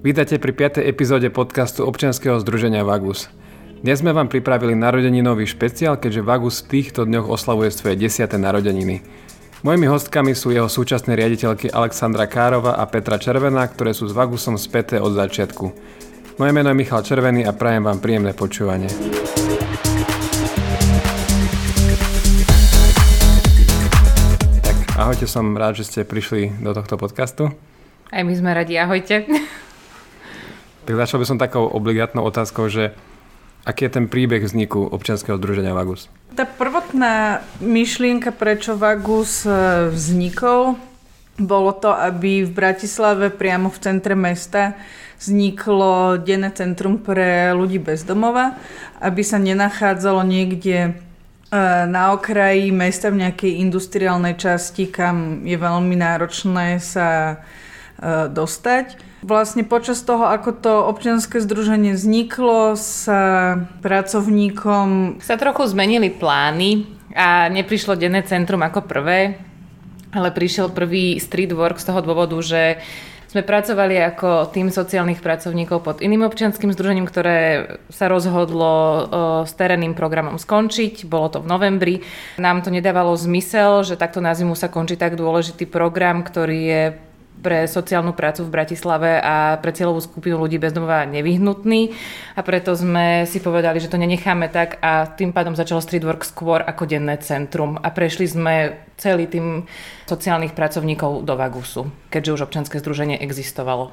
Vítajte pri 5. epizóde podcastu občianskeho združenia Vagus. Dnes sme vám pripravili narodeninový špeciál, keďže Vagus v týchto dňoch oslavuje svoje 10. narodeniny. Mojimi hostkami sú jeho súčasné riaditeľky Alexandra Károva a Petra Červená, ktoré sú s Vagusom späté od začiatku. Moje meno je Michal Červený a prajem vám príjemné počúvanie. Tak, ahojte, som rád, že ste prišli do tohto podcastu. Aj my sme radi, ahojte. Tak začal by som takou obligátnou otázkou, že aký je ten príbeh vzniku občianského združenia Vagus? Tá prvotná myšlienka, prečo Vagus e, vznikol, bolo to, aby v Bratislave priamo v centre mesta vzniklo denné centrum pre ľudí bez domova, aby sa nenachádzalo niekde e, na okraji mesta v nejakej industriálnej časti, kam je veľmi náročné sa e, dostať Vlastne počas toho, ako to občianske združenie vzniklo, sa pracovníkom... Sa trochu zmenili plány a neprišlo denné centrum ako prvé, ale prišiel prvý street work z toho dôvodu, že sme pracovali ako tým sociálnych pracovníkov pod iným občianským združením, ktoré sa rozhodlo s terénnym programom skončiť. Bolo to v novembri. Nám to nedávalo zmysel, že takto na zimu sa končí tak dôležitý program, ktorý je pre sociálnu prácu v Bratislave a pre cieľovú skupinu ľudí bez domova nevyhnutný. A preto sme si povedali, že to nenecháme tak a tým pádom začalo Streetwork skôr ako denné centrum. A prešli sme celý tým sociálnych pracovníkov do Vagusu, keďže už občanské združenie existovalo.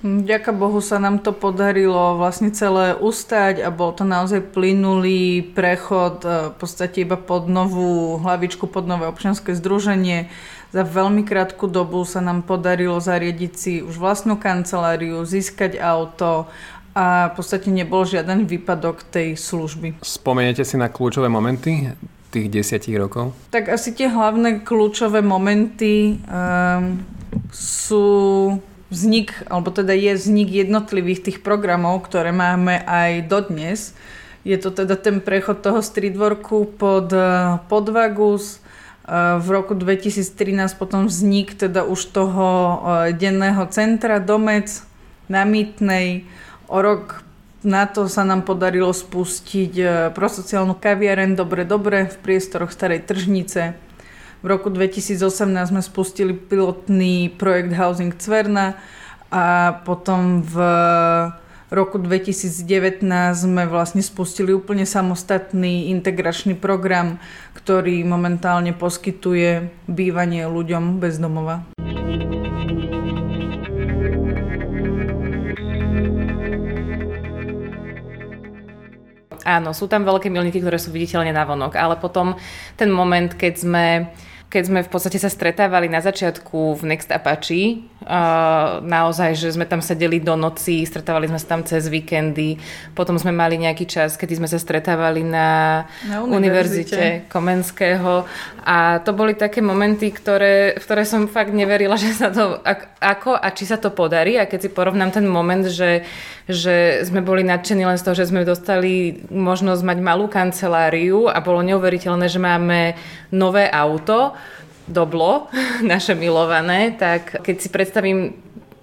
Ďaká Bohu sa nám to podarilo vlastne celé ustať a bol to naozaj plynulý prechod e, v podstate iba pod novú hlavičku, pod nové občianske združenie za veľmi krátku dobu sa nám podarilo zariadiť si už vlastnú kanceláriu, získať auto a v podstate nebol žiaden výpadok tej služby. Spomeniete si na kľúčové momenty tých desiatich rokov? Tak asi tie hlavné kľúčové momenty um, sú vznik, alebo teda je vznik jednotlivých tých programov, ktoré máme aj dodnes. Je to teda ten prechod toho streetworku pod, pod Vagus, v roku 2013 potom vznik teda už toho e, denného centra Domec na Mýtnej. O rok na to sa nám podarilo spustiť e, prosociálnu kaviareň Dobre Dobre v priestoroch Starej tržnice. V roku 2018 sme spustili pilotný projekt Housing Cverna a potom v roku 2019 sme vlastne spustili úplne samostatný integračný program, ktorý momentálne poskytuje bývanie ľuďom bez domova. Áno, sú tam veľké milníky, ktoré sú viditeľne na vonok, ale potom ten moment, keď sme keď sme v podstate sa stretávali na začiatku v Next Apache, uh, naozaj, že sme tam sedeli do noci, stretávali sme sa tam cez víkendy, potom sme mali nejaký čas, kedy sme sa stretávali na, na univerzite. univerzite Komenského a to boli také momenty, ktoré, v ktoré som fakt neverila, že sa to, ako a či sa to podarí a keď si porovnám ten moment, že, že sme boli nadšení len z toho, že sme dostali možnosť mať malú kanceláriu a bolo neuveriteľné, že máme nové auto, doblo, naše milované, tak keď si predstavím,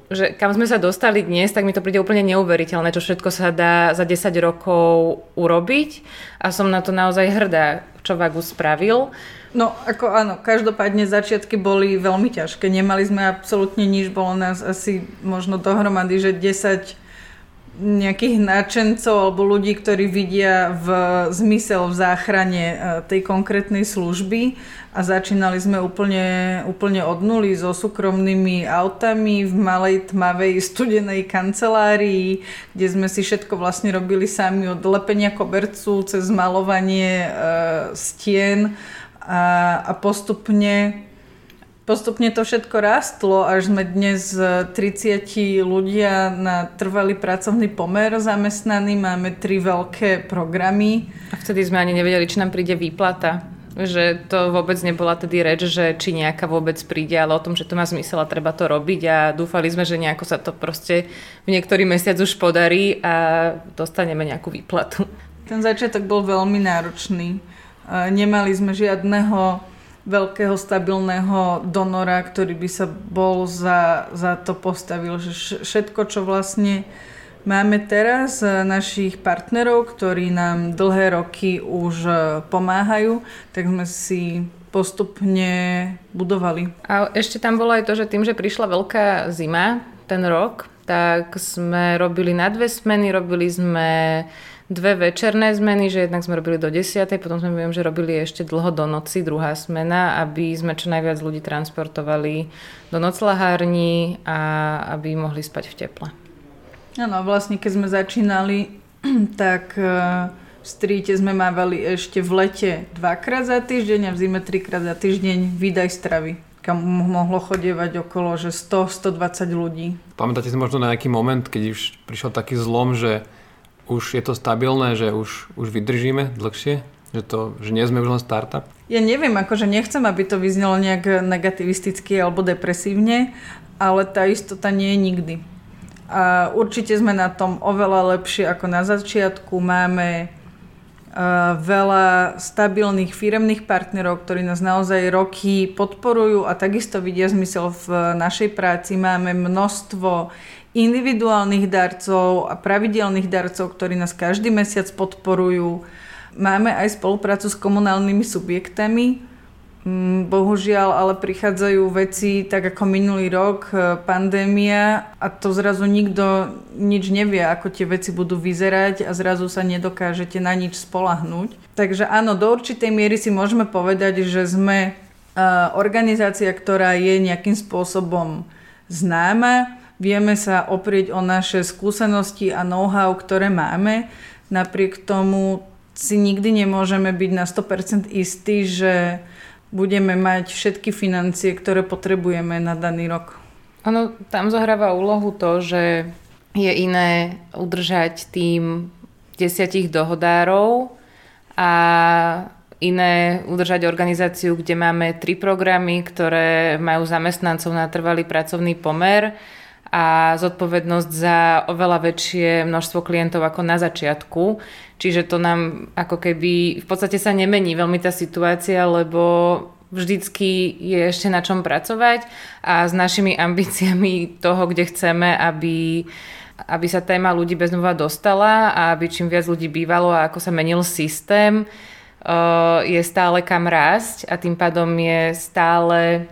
že kam sme sa dostali dnes, tak mi to príde úplne neuveriteľné, čo všetko sa dá za 10 rokov urobiť a som na to naozaj hrdá, čo Vagus spravil. No, ako áno, každopádne začiatky boli veľmi ťažké. Nemali sme absolútne nič, bolo nás asi možno dohromady, že 10 nejakých náčencov alebo ľudí, ktorí vidia v zmysel v záchrane e, tej konkrétnej služby. A začínali sme úplne, úplne od nuly so súkromnými autami v malej tmavej studenej kancelárii, kde sme si všetko vlastne robili sami od lepenia kobercu cez malovanie e, stien. A, a postupne Postupne to všetko rastlo, až sme dnes 30 ľudia na trvalý pracovný pomer zamestnaní, máme tri veľké programy. A vtedy sme ani nevedeli, či nám príde výplata že to vôbec nebola tedy reč, že či nejaká vôbec príde, ale o tom, že to má zmysel a treba to robiť a dúfali sme, že nejako sa to proste v niektorý mesiac už podarí a dostaneme nejakú výplatu. Ten začiatok bol veľmi náročný. Nemali sme žiadneho veľkého stabilného donora, ktorý by sa bol za, za to postavil. Že všetko, čo vlastne máme teraz, e, našich partnerov, ktorí nám dlhé roky už e, pomáhajú, tak sme si postupne budovali. A ešte tam bolo aj to, že tým, že prišla veľká zima ten rok, tak sme robili na dve smeny, robili sme dve večerné zmeny, že jednak sme robili do 10. potom sme viem, že robili ešte dlho do noci, druhá smena, aby sme čo najviac ľudí transportovali do noclahární a aby mohli spať v teple. Áno, vlastne keď sme začínali, tak e, v stríte sme mávali ešte v lete dvakrát za týždeň a v zime trikrát za týždeň výdaj stravy kam mohlo chodievať okolo že 100-120 ľudí. Pamätáte si možno na nejaký moment, keď už prišiel taký zlom, že už je to stabilné, že už, už vydržíme dlhšie? Že, to, že nie sme už len startup? Ja neviem, akože nechcem, aby to vyznelo nejak negativisticky alebo depresívne, ale tá istota nie je nikdy. A určite sme na tom oveľa lepšie ako na začiatku. Máme veľa stabilných firemných partnerov, ktorí nás naozaj roky podporujú a takisto vidia zmysel v našej práci. Máme množstvo individuálnych darcov a pravidelných darcov, ktorí nás každý mesiac podporujú. Máme aj spoluprácu s komunálnymi subjektami, mm, Bohužiaľ, ale prichádzajú veci tak ako minulý rok, e, pandémia a to zrazu nikto nič nevie, ako tie veci budú vyzerať a zrazu sa nedokážete na nič spolahnúť. Takže áno, do určitej miery si môžeme povedať, že sme e, organizácia, ktorá je nejakým spôsobom známa, Vieme sa oprieť o naše skúsenosti a know-how, ktoré máme. Napriek tomu si nikdy nemôžeme byť na 100% istí, že budeme mať všetky financie, ktoré potrebujeme na daný rok. Ono tam zohráva úlohu to, že je iné udržať tým desiatich dohodárov a iné udržať organizáciu, kde máme tri programy, ktoré majú zamestnancov na trvalý pracovný pomer a zodpovednosť za oveľa väčšie množstvo klientov ako na začiatku. Čiže to nám ako keby v podstate sa nemení veľmi tá situácia, lebo vždycky je ešte na čom pracovať a s našimi ambíciami toho, kde chceme, aby, aby sa téma ľudí bez nova dostala a aby čím viac ľudí bývalo a ako sa menil systém, je stále kam rásť a tým pádom je stále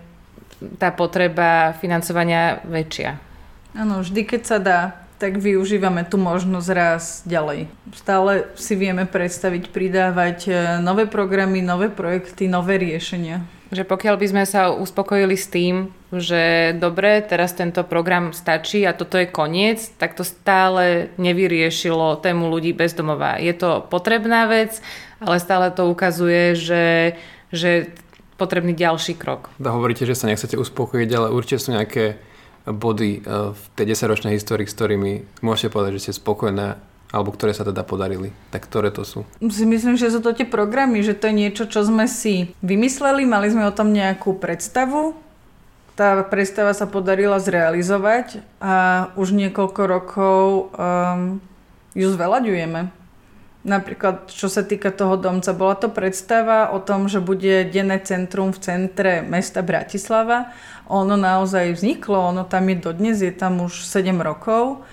tá potreba financovania väčšia. Áno, vždy keď sa dá, tak využívame tú možnosť raz ďalej. Stále si vieme predstaviť, pridávať e, nové programy, nové projekty, nové riešenia. Že pokiaľ by sme sa uspokojili s tým, že dobre, teraz tento program stačí a toto je koniec, tak to stále nevyriešilo tému ľudí bezdomová. Je to potrebná vec, ale stále to ukazuje, že, že potrebný ďalší krok. Da hovoríte, že sa nechcete uspokojiť, ale určite sú nejaké body eh, v tej 10-ročnej histórii, s ktorými môžete povedať, že ste spokojná alebo ktoré sa teda podarili? Tak ktoré to sú? Si myslím, že sú to tie programy, že to je niečo, čo sme si vymysleli, mali sme o tom nejakú predstavu, tá predstava sa podarila zrealizovať a už niekoľko rokov um, ju zveľaďujeme. Napríklad, čo sa týka toho domca, bola to predstava o tom, že bude denné centrum v centre mesta Bratislava ono naozaj vzniklo, ono tam je dodnes, je tam už 7 rokov.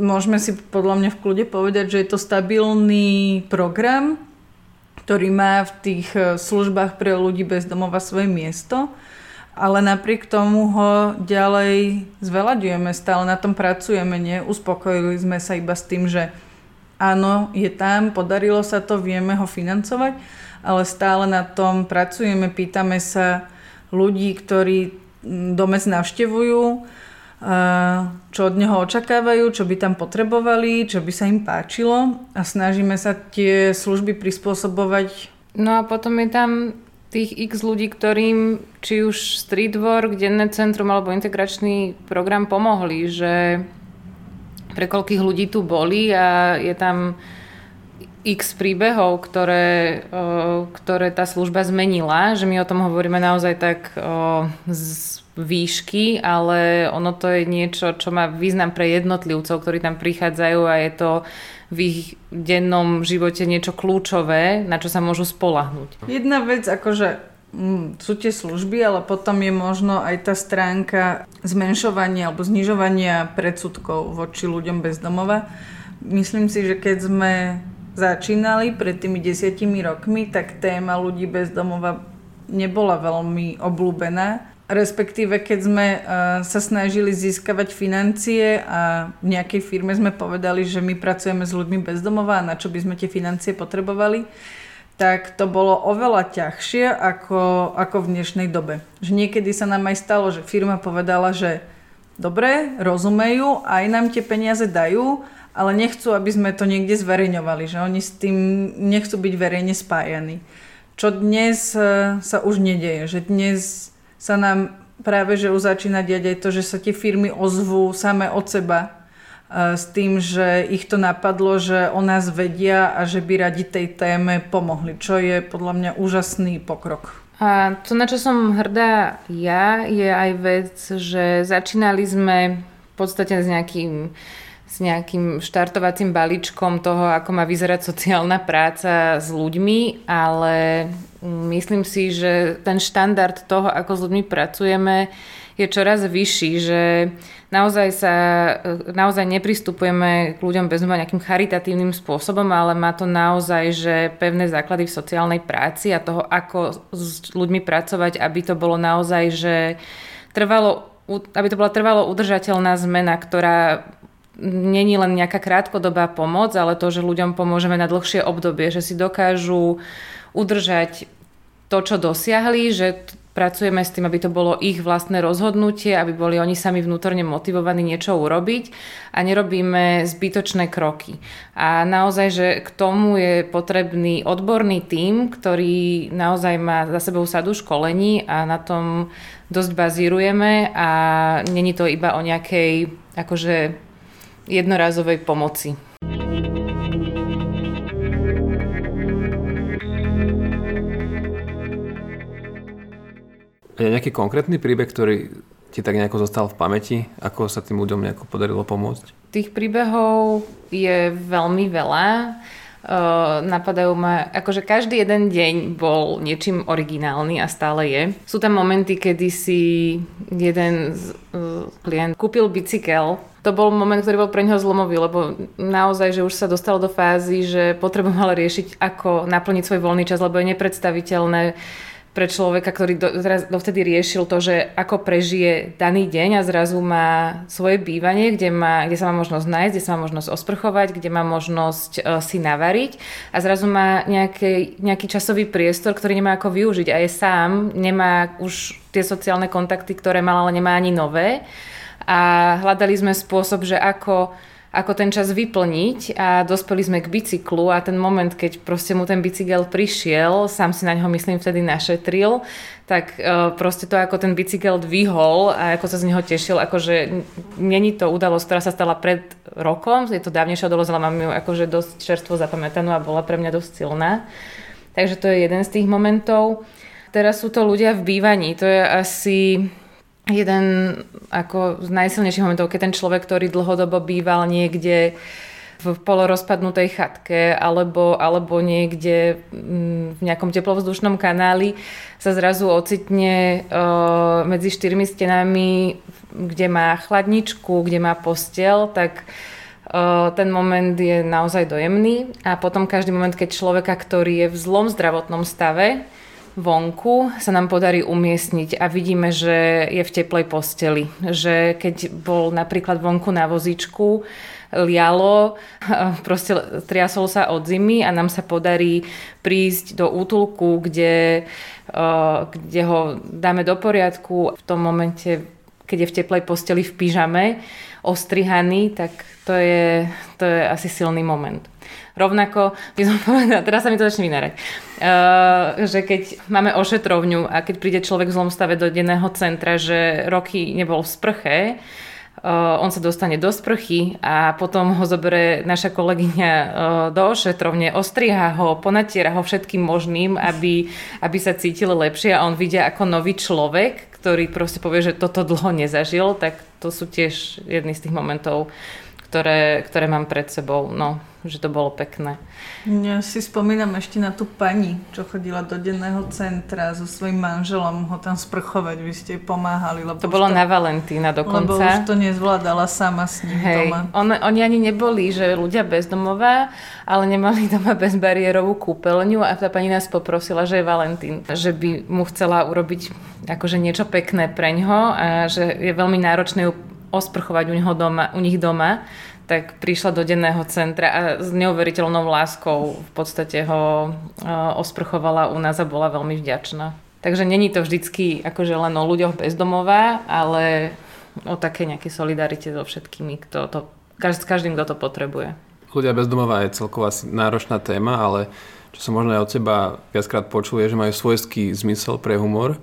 Môžeme si podľa mňa v kľude povedať, že je to stabilný program, ktorý má v tých e, službách pre ľudí bez domova svoje miesto, ale napriek tomu ho ďalej zveľaďujeme, stále na tom pracujeme, neuspokojili sme sa iba s tým, že áno, je tam, podarilo sa to, vieme ho financovať, ale stále na tom pracujeme, pýtame sa ľudí, ktorí domec navštevujú, čo od neho očakávajú, čo by tam potrebovali, čo by sa im páčilo a snažíme sa tie služby prispôsobovať. No a potom je tam tých x ľudí, ktorým či už street denné centrum alebo integračný program pomohli, že pre koľkých ľudí tu boli a je tam x príbehov, ktoré, ktoré tá služba zmenila, že my o tom hovoríme naozaj tak z výšky, ale ono to je niečo, čo má význam pre jednotlivcov, ktorí tam prichádzajú a je to v ich dennom živote niečo kľúčové, na čo sa môžu spolahnuť. Jedna vec, akože sú tie služby, ale potom je možno aj tá stránka zmenšovania alebo znižovania predsudkov voči ľuďom bez domova. Myslím si, že keď sme začínali pred tými desiatimi rokmi, tak téma ľudí bez domova nebola veľmi oblúbená. Respektíve, keď sme uh, sa snažili získavať financie a v nejakej firme sme povedali, že my pracujeme s ľuďmi bez domova a na čo by sme tie financie potrebovali, tak to bolo oveľa ťažšie ako, ako v dnešnej dobe. Že niekedy sa nám aj stalo, že firma povedala, že dobre, rozumejú, aj nám tie peniaze dajú, ale nechcú, aby sme to niekde zverejňovali, že oni s tým nechcú byť verejne spájani. Čo dnes e, sa už nedeje, že dnes sa nám práve že už začína diať aj to, že sa tie firmy ozvú samé od seba s tým, že ich to napadlo, že o nás vedia a že by radi tej téme pomohli, čo je podľa mňa úžasný pokrok. A to, na čo som hrdá ja, je aj vec, že začínali sme v podstate s nejakým s nejakým štartovacím balíčkom toho, ako má vyzerať sociálna práca s ľuďmi, ale myslím si, že ten štandard toho, ako s ľuďmi pracujeme, je čoraz vyšší, že naozaj sa naozaj nepristupujeme k ľuďom bez nejakým charitatívnym spôsobom, ale má to naozaj že pevné základy v sociálnej práci a toho, ako s ľuďmi pracovať, aby to bolo naozaj, že trvalo aby to bola trvalo udržateľná zmena, ktorá není len nejaká krátkodobá pomoc, ale to, že ľuďom pomôžeme na dlhšie obdobie, že si dokážu udržať to, čo dosiahli, že pracujeme s tým, aby to bolo ich vlastné rozhodnutie, aby boli oni sami vnútorne motivovaní niečo urobiť a nerobíme zbytočné kroky. A naozaj, že k tomu je potrebný odborný tím, ktorý naozaj má za sebou sadu školení a na tom dosť bazírujeme a není to iba o nejakej akože jednorázovej pomoci. Je nejaký konkrétny príbeh, ktorý ti tak nejako zostal v pamäti? Ako sa tým ľuďom nejako podarilo pomôcť? Tých príbehov je veľmi veľa. Uh, napadajú ma, akože každý jeden deň bol niečím originálny a stále je. Sú tam momenty, kedy si jeden z, uh, klient kúpil bicykel. To bol moment, ktorý bol pre neho zlomový, lebo naozaj, že už sa dostal do fázy, že potreboval riešiť, ako naplniť svoj voľný čas, lebo je nepredstaviteľné pre človeka, ktorý do, dovtedy riešil to, že ako prežije daný deň a zrazu má svoje bývanie, kde, má, kde sa má možnosť nájsť, kde sa má možnosť osprchovať, kde má možnosť uh, si navariť a zrazu má nejaký, nejaký časový priestor, ktorý nemá ako využiť a je sám, nemá už tie sociálne kontakty, ktoré mal, ale nemá ani nové. A hľadali sme spôsob, že ako ako ten čas vyplniť a dospeli sme k bicyklu a ten moment, keď proste mu ten bicykel prišiel, sám si na ňo myslím vtedy našetril, tak uh, proste to ako ten bicykel dvihol a ako sa z neho tešil, akože není to udalosť, ktorá sa stala pred rokom, je to dávnejšia udalosť, ale mám ju akože dosť čerstvo zapamätanú a bola pre mňa dosť silná. Takže to je jeden z tých momentov. Teraz sú to ľudia v bývaní, to je asi jeden ako z najsilnejších momentov, keď ten človek, ktorý dlhodobo býval niekde v polorozpadnutej chatke alebo, alebo niekde mm, v nejakom teplovzdušnom kanáli sa zrazu ocitne uh, medzi štyrmi stenami, kde má chladničku, kde má postel, tak uh, ten moment je naozaj dojemný. A potom každý moment, keď človeka, ktorý je v zlom zdravotnom stave, vonku sa nám podarí umiestniť a vidíme, že je v teplej posteli. Že keď bol napríklad vonku na vozíčku, lialo, proste triasol sa od zimy a nám sa podarí prísť do útulku, kde, kde ho dáme do poriadku. V tom momente, keď je v teplej posteli v pyžame, ostrihaný, tak to je, to je asi silný moment. Rovnako by som povedala, teraz sa mi to začne vynárať, uh, že keď máme ošetrovňu a keď príde človek v zlom stave do denného centra, že roky nebol v sprche, Uh, on sa dostane do sprchy a potom ho zoberie naša kolegyňa uh, do ošetrovne, ostriha ho, ponatiera ho všetkým možným, aby, aby sa cítil lepšie a on vidia ako nový človek, ktorý proste povie, že toto dlho nezažil, tak to sú tiež jedny z tých momentov, ktoré, ktoré mám pred sebou. No, že to bolo pekné. Ja si spomínam ešte na tú pani, čo chodila do denného centra so svojím manželom ho tam sprchovať. Vy ste jej pomáhali. Lebo to bolo to, na Valentína dokonca. Lebo už to nezvládala sama s ním Hej. doma. On, oni ani neboli, že ľudia bezdomová, ale nemali doma bezbariérovú kúpeľňu a tá pani nás poprosila, že je Valentín, že by mu chcela urobiť akože niečo pekné pre ňo a že je veľmi náročné ju osprchovať u, neho doma, u nich doma tak prišla do denného centra a s neuveriteľnou láskou v podstate ho osprchovala u nás a bola veľmi vďačná. Takže není to vždycky akože len o ľuďoch bezdomová, ale o také nejaké solidarite so všetkými, kto to, s každým, kto to potrebuje. Ľudia bezdomová je celková náročná téma, ale čo som možno aj od teba viackrát počul, je, že majú svojský zmysel pre humor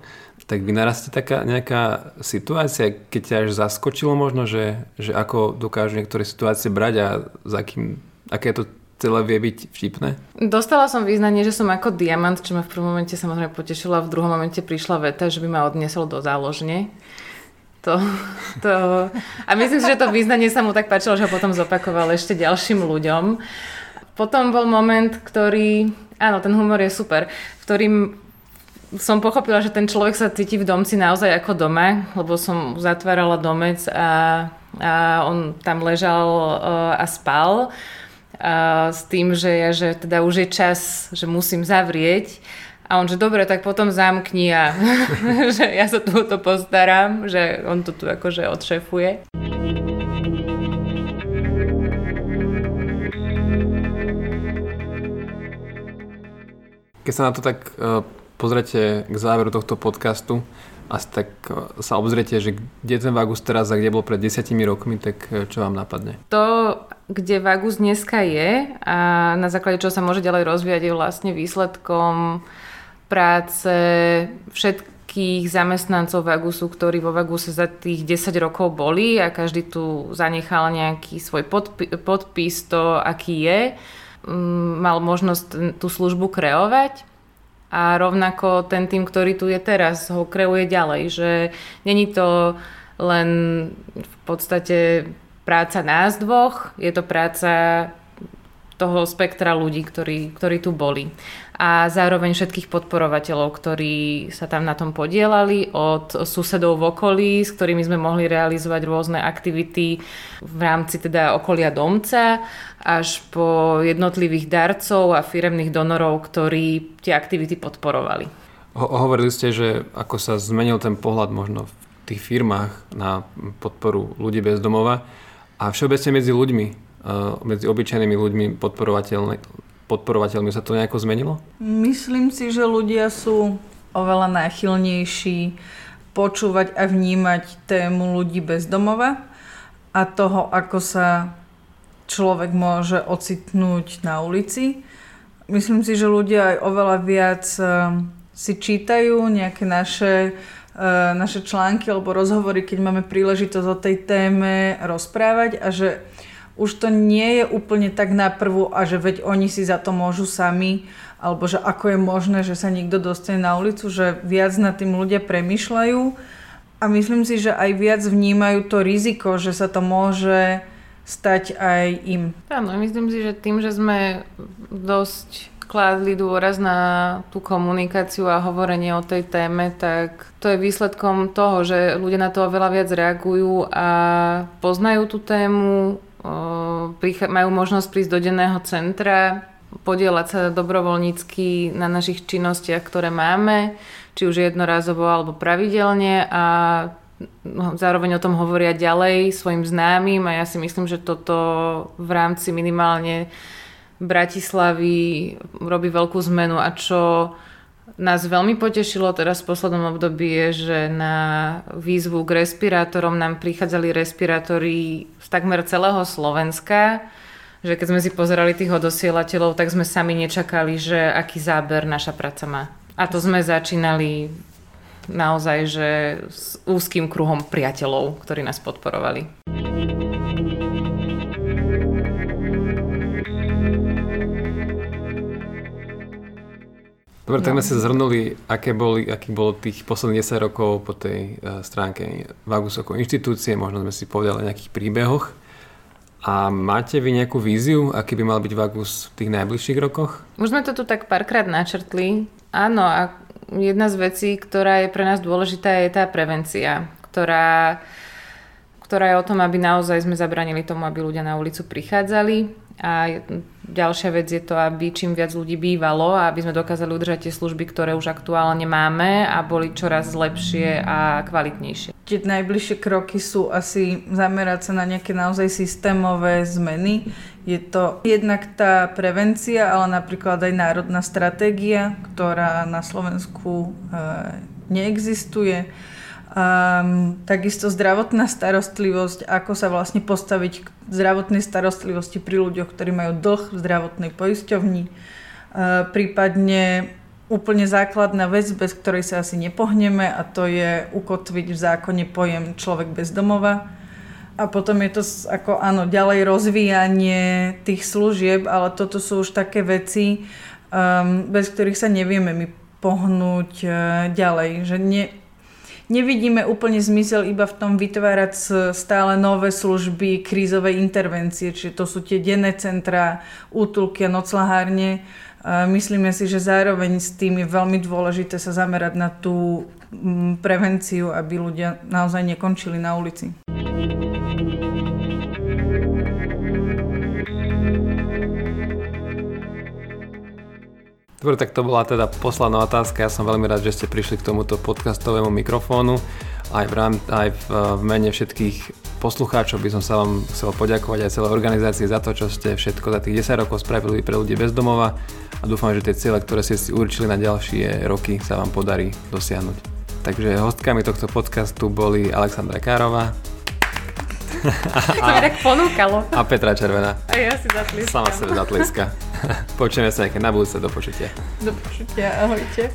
tak by narastie taká nejaká situácia, keď ťa až zaskočilo možno, že, že ako dokážu niektoré situácie brať a za kým, aké to celé vie byť vtipné? Dostala som význanie, že som ako diamant, čo ma v prvom momente samozrejme potešilo a v druhom momente prišla veta, že by ma odniesol do záložne. To, to... A myslím si, že to význanie sa mu tak páčilo, že ho potom zopakoval ešte ďalším ľuďom. Potom bol moment, ktorý... Áno, ten humor je super, v ktorým som pochopila, že ten človek sa cíti v domci naozaj ako doma, lebo som zatvárala domec a, a on tam ležal uh, a spal uh, s tým, že, ja, že teda už je čas, že musím zavrieť. A on, že dobre, tak potom zamkni a že ja sa tu to postaram, že on to tu akože odšefuje. Keď sa na to tak uh pozrete k záveru tohto podcastu a tak e, sa obzriete, že kde ten Vagus teraz a kde bol pred desiatimi rokmi, tak e, čo vám napadne? To, kde Vagus dneska je a na základe čo sa môže ďalej rozvíjať je vlastne výsledkom práce všetkých zamestnancov Vagusu, ktorí vo Vaguse za tých 10 rokov boli a každý tu zanechal nejaký svoj podpi- podpis, to aký je. Mal možnosť tú službu kreovať a rovnako ten tým, ktorý tu je teraz, ho kreuje ďalej, že není to len v podstate práca nás dvoch, je to práca toho spektra ľudí, ktorí, ktorí tu boli. A zároveň všetkých podporovateľov, ktorí sa tam na tom podielali, od susedov v okolí, s ktorými sme mohli realizovať rôzne aktivity v rámci teda okolia domca, až po jednotlivých darcov a firemných donorov, ktorí tie aktivity podporovali. Ho- hovorili ste, že ako sa zmenil ten pohľad možno v tých firmách na podporu ľudí bez domova a všeobecne medzi ľuďmi medzi obyčajnými ľuďmi podporovateľmi sa to nejako zmenilo? Myslím si, že ľudia sú oveľa náchylnejší počúvať a vnímať tému ľudí bez domova a toho, ako sa človek môže ocitnúť na ulici. Myslím si, že ľudia aj oveľa viac e, si čítajú nejaké naše, e, naše články alebo rozhovory, keď máme príležitosť o tej téme rozprávať a že už to nie je úplne tak na prvú a že veď oni si za to môžu sami, alebo že ako je možné, že sa niekto dostane na ulicu, že viac nad tým ľudia premyšľajú a myslím si, že aj viac vnímajú to riziko, že sa to môže stať aj im. Áno, myslím si, že tým, že sme dosť kládli dôraz na tú komunikáciu a hovorenie o tej téme, tak to je výsledkom toho, že ľudia na to oveľa viac reagujú a poznajú tú tému, majú možnosť prísť do denného centra, podielať sa dobrovoľnícky na našich činnostiach, ktoré máme, či už jednorázovo alebo pravidelne a no, zároveň o tom hovoria ďalej svojim známym a ja si myslím, že toto v rámci minimálne Bratislavy robí veľkú zmenu. A čo nás veľmi potešilo teraz v poslednom období je, že na výzvu k respirátorom nám prichádzali respirátory takmer celého Slovenska, že keď sme si pozerali tých odosielateľov, tak sme sami nečakali, že aký záber naša práca má. A to sme začínali naozaj, že s úzkým kruhom priateľov, ktorí nás podporovali. Dobre, tak sme sa zhrnuli, aké boli, aký bolo tých posledných 10 rokov po tej uh, stránke Vagus ako inštitúcie, možno sme si povedali o nejakých príbehoch. A máte vy nejakú víziu, aký by mal byť Vagus v tých najbližších rokoch? Už sme to tu tak párkrát načrtli. Áno, a jedna z vecí, ktorá je pre nás dôležitá, je tá prevencia, ktorá, ktorá je o tom, aby naozaj sme zabranili tomu, aby ľudia na ulicu prichádzali. A ďalšia vec je to, aby čím viac ľudí bývalo a aby sme dokázali udržať tie služby, ktoré už aktuálne máme a boli čoraz lepšie a kvalitnejšie. Tie najbližšie kroky sú asi zamerať sa na nejaké naozaj systémové zmeny. Je to jednak tá prevencia, ale napríklad aj národná stratégia, ktorá na Slovensku e, neexistuje. Um, takisto zdravotná starostlivosť, ako sa vlastne postaviť k zdravotnej starostlivosti pri ľuďoch, ktorí majú dlh v zdravotnej poisťovni. Uh, prípadne úplne základná vec, bez ktorej sa asi nepohneme a to je ukotviť v zákone pojem človek bez domova. A potom je to ako áno, ďalej rozvíjanie tých služieb, ale toto sú už také veci, um, bez ktorých sa nevieme my pohnúť uh, ďalej. Že ne, nevidíme úplne zmysel iba v tom vytvárať stále nové služby krízovej intervencie, čiže to sú tie denné centra, útulky a noclahárne, Myslíme si, že zároveň s tým je veľmi dôležité sa zamerať na tú prevenciu, aby ľudia naozaj nekončili na ulici. Dobre, tak to bola teda posledná otázka. Ja som veľmi rád, že ste prišli k tomuto podcastovému mikrofónu. Aj v, rám, aj v, v mene všetkých poslucháčov by som sa vám chcel poďakovať aj celej organizácii za to, čo ste všetko za tých 10 rokov spravili pre ľudí bez domova a dúfam, že tie ciele, ktoré ste si určili na ďalšie roky, sa vám podarí dosiahnuť. Takže hostkami tohto podcastu boli Alexandra Károva. to mi tak ponúkalo. A Petra Červená. A ja si zatliskam. Sama sebe zatliska. Počujeme sa nejaké na budúce, do počutia. Do počutia, ahojte.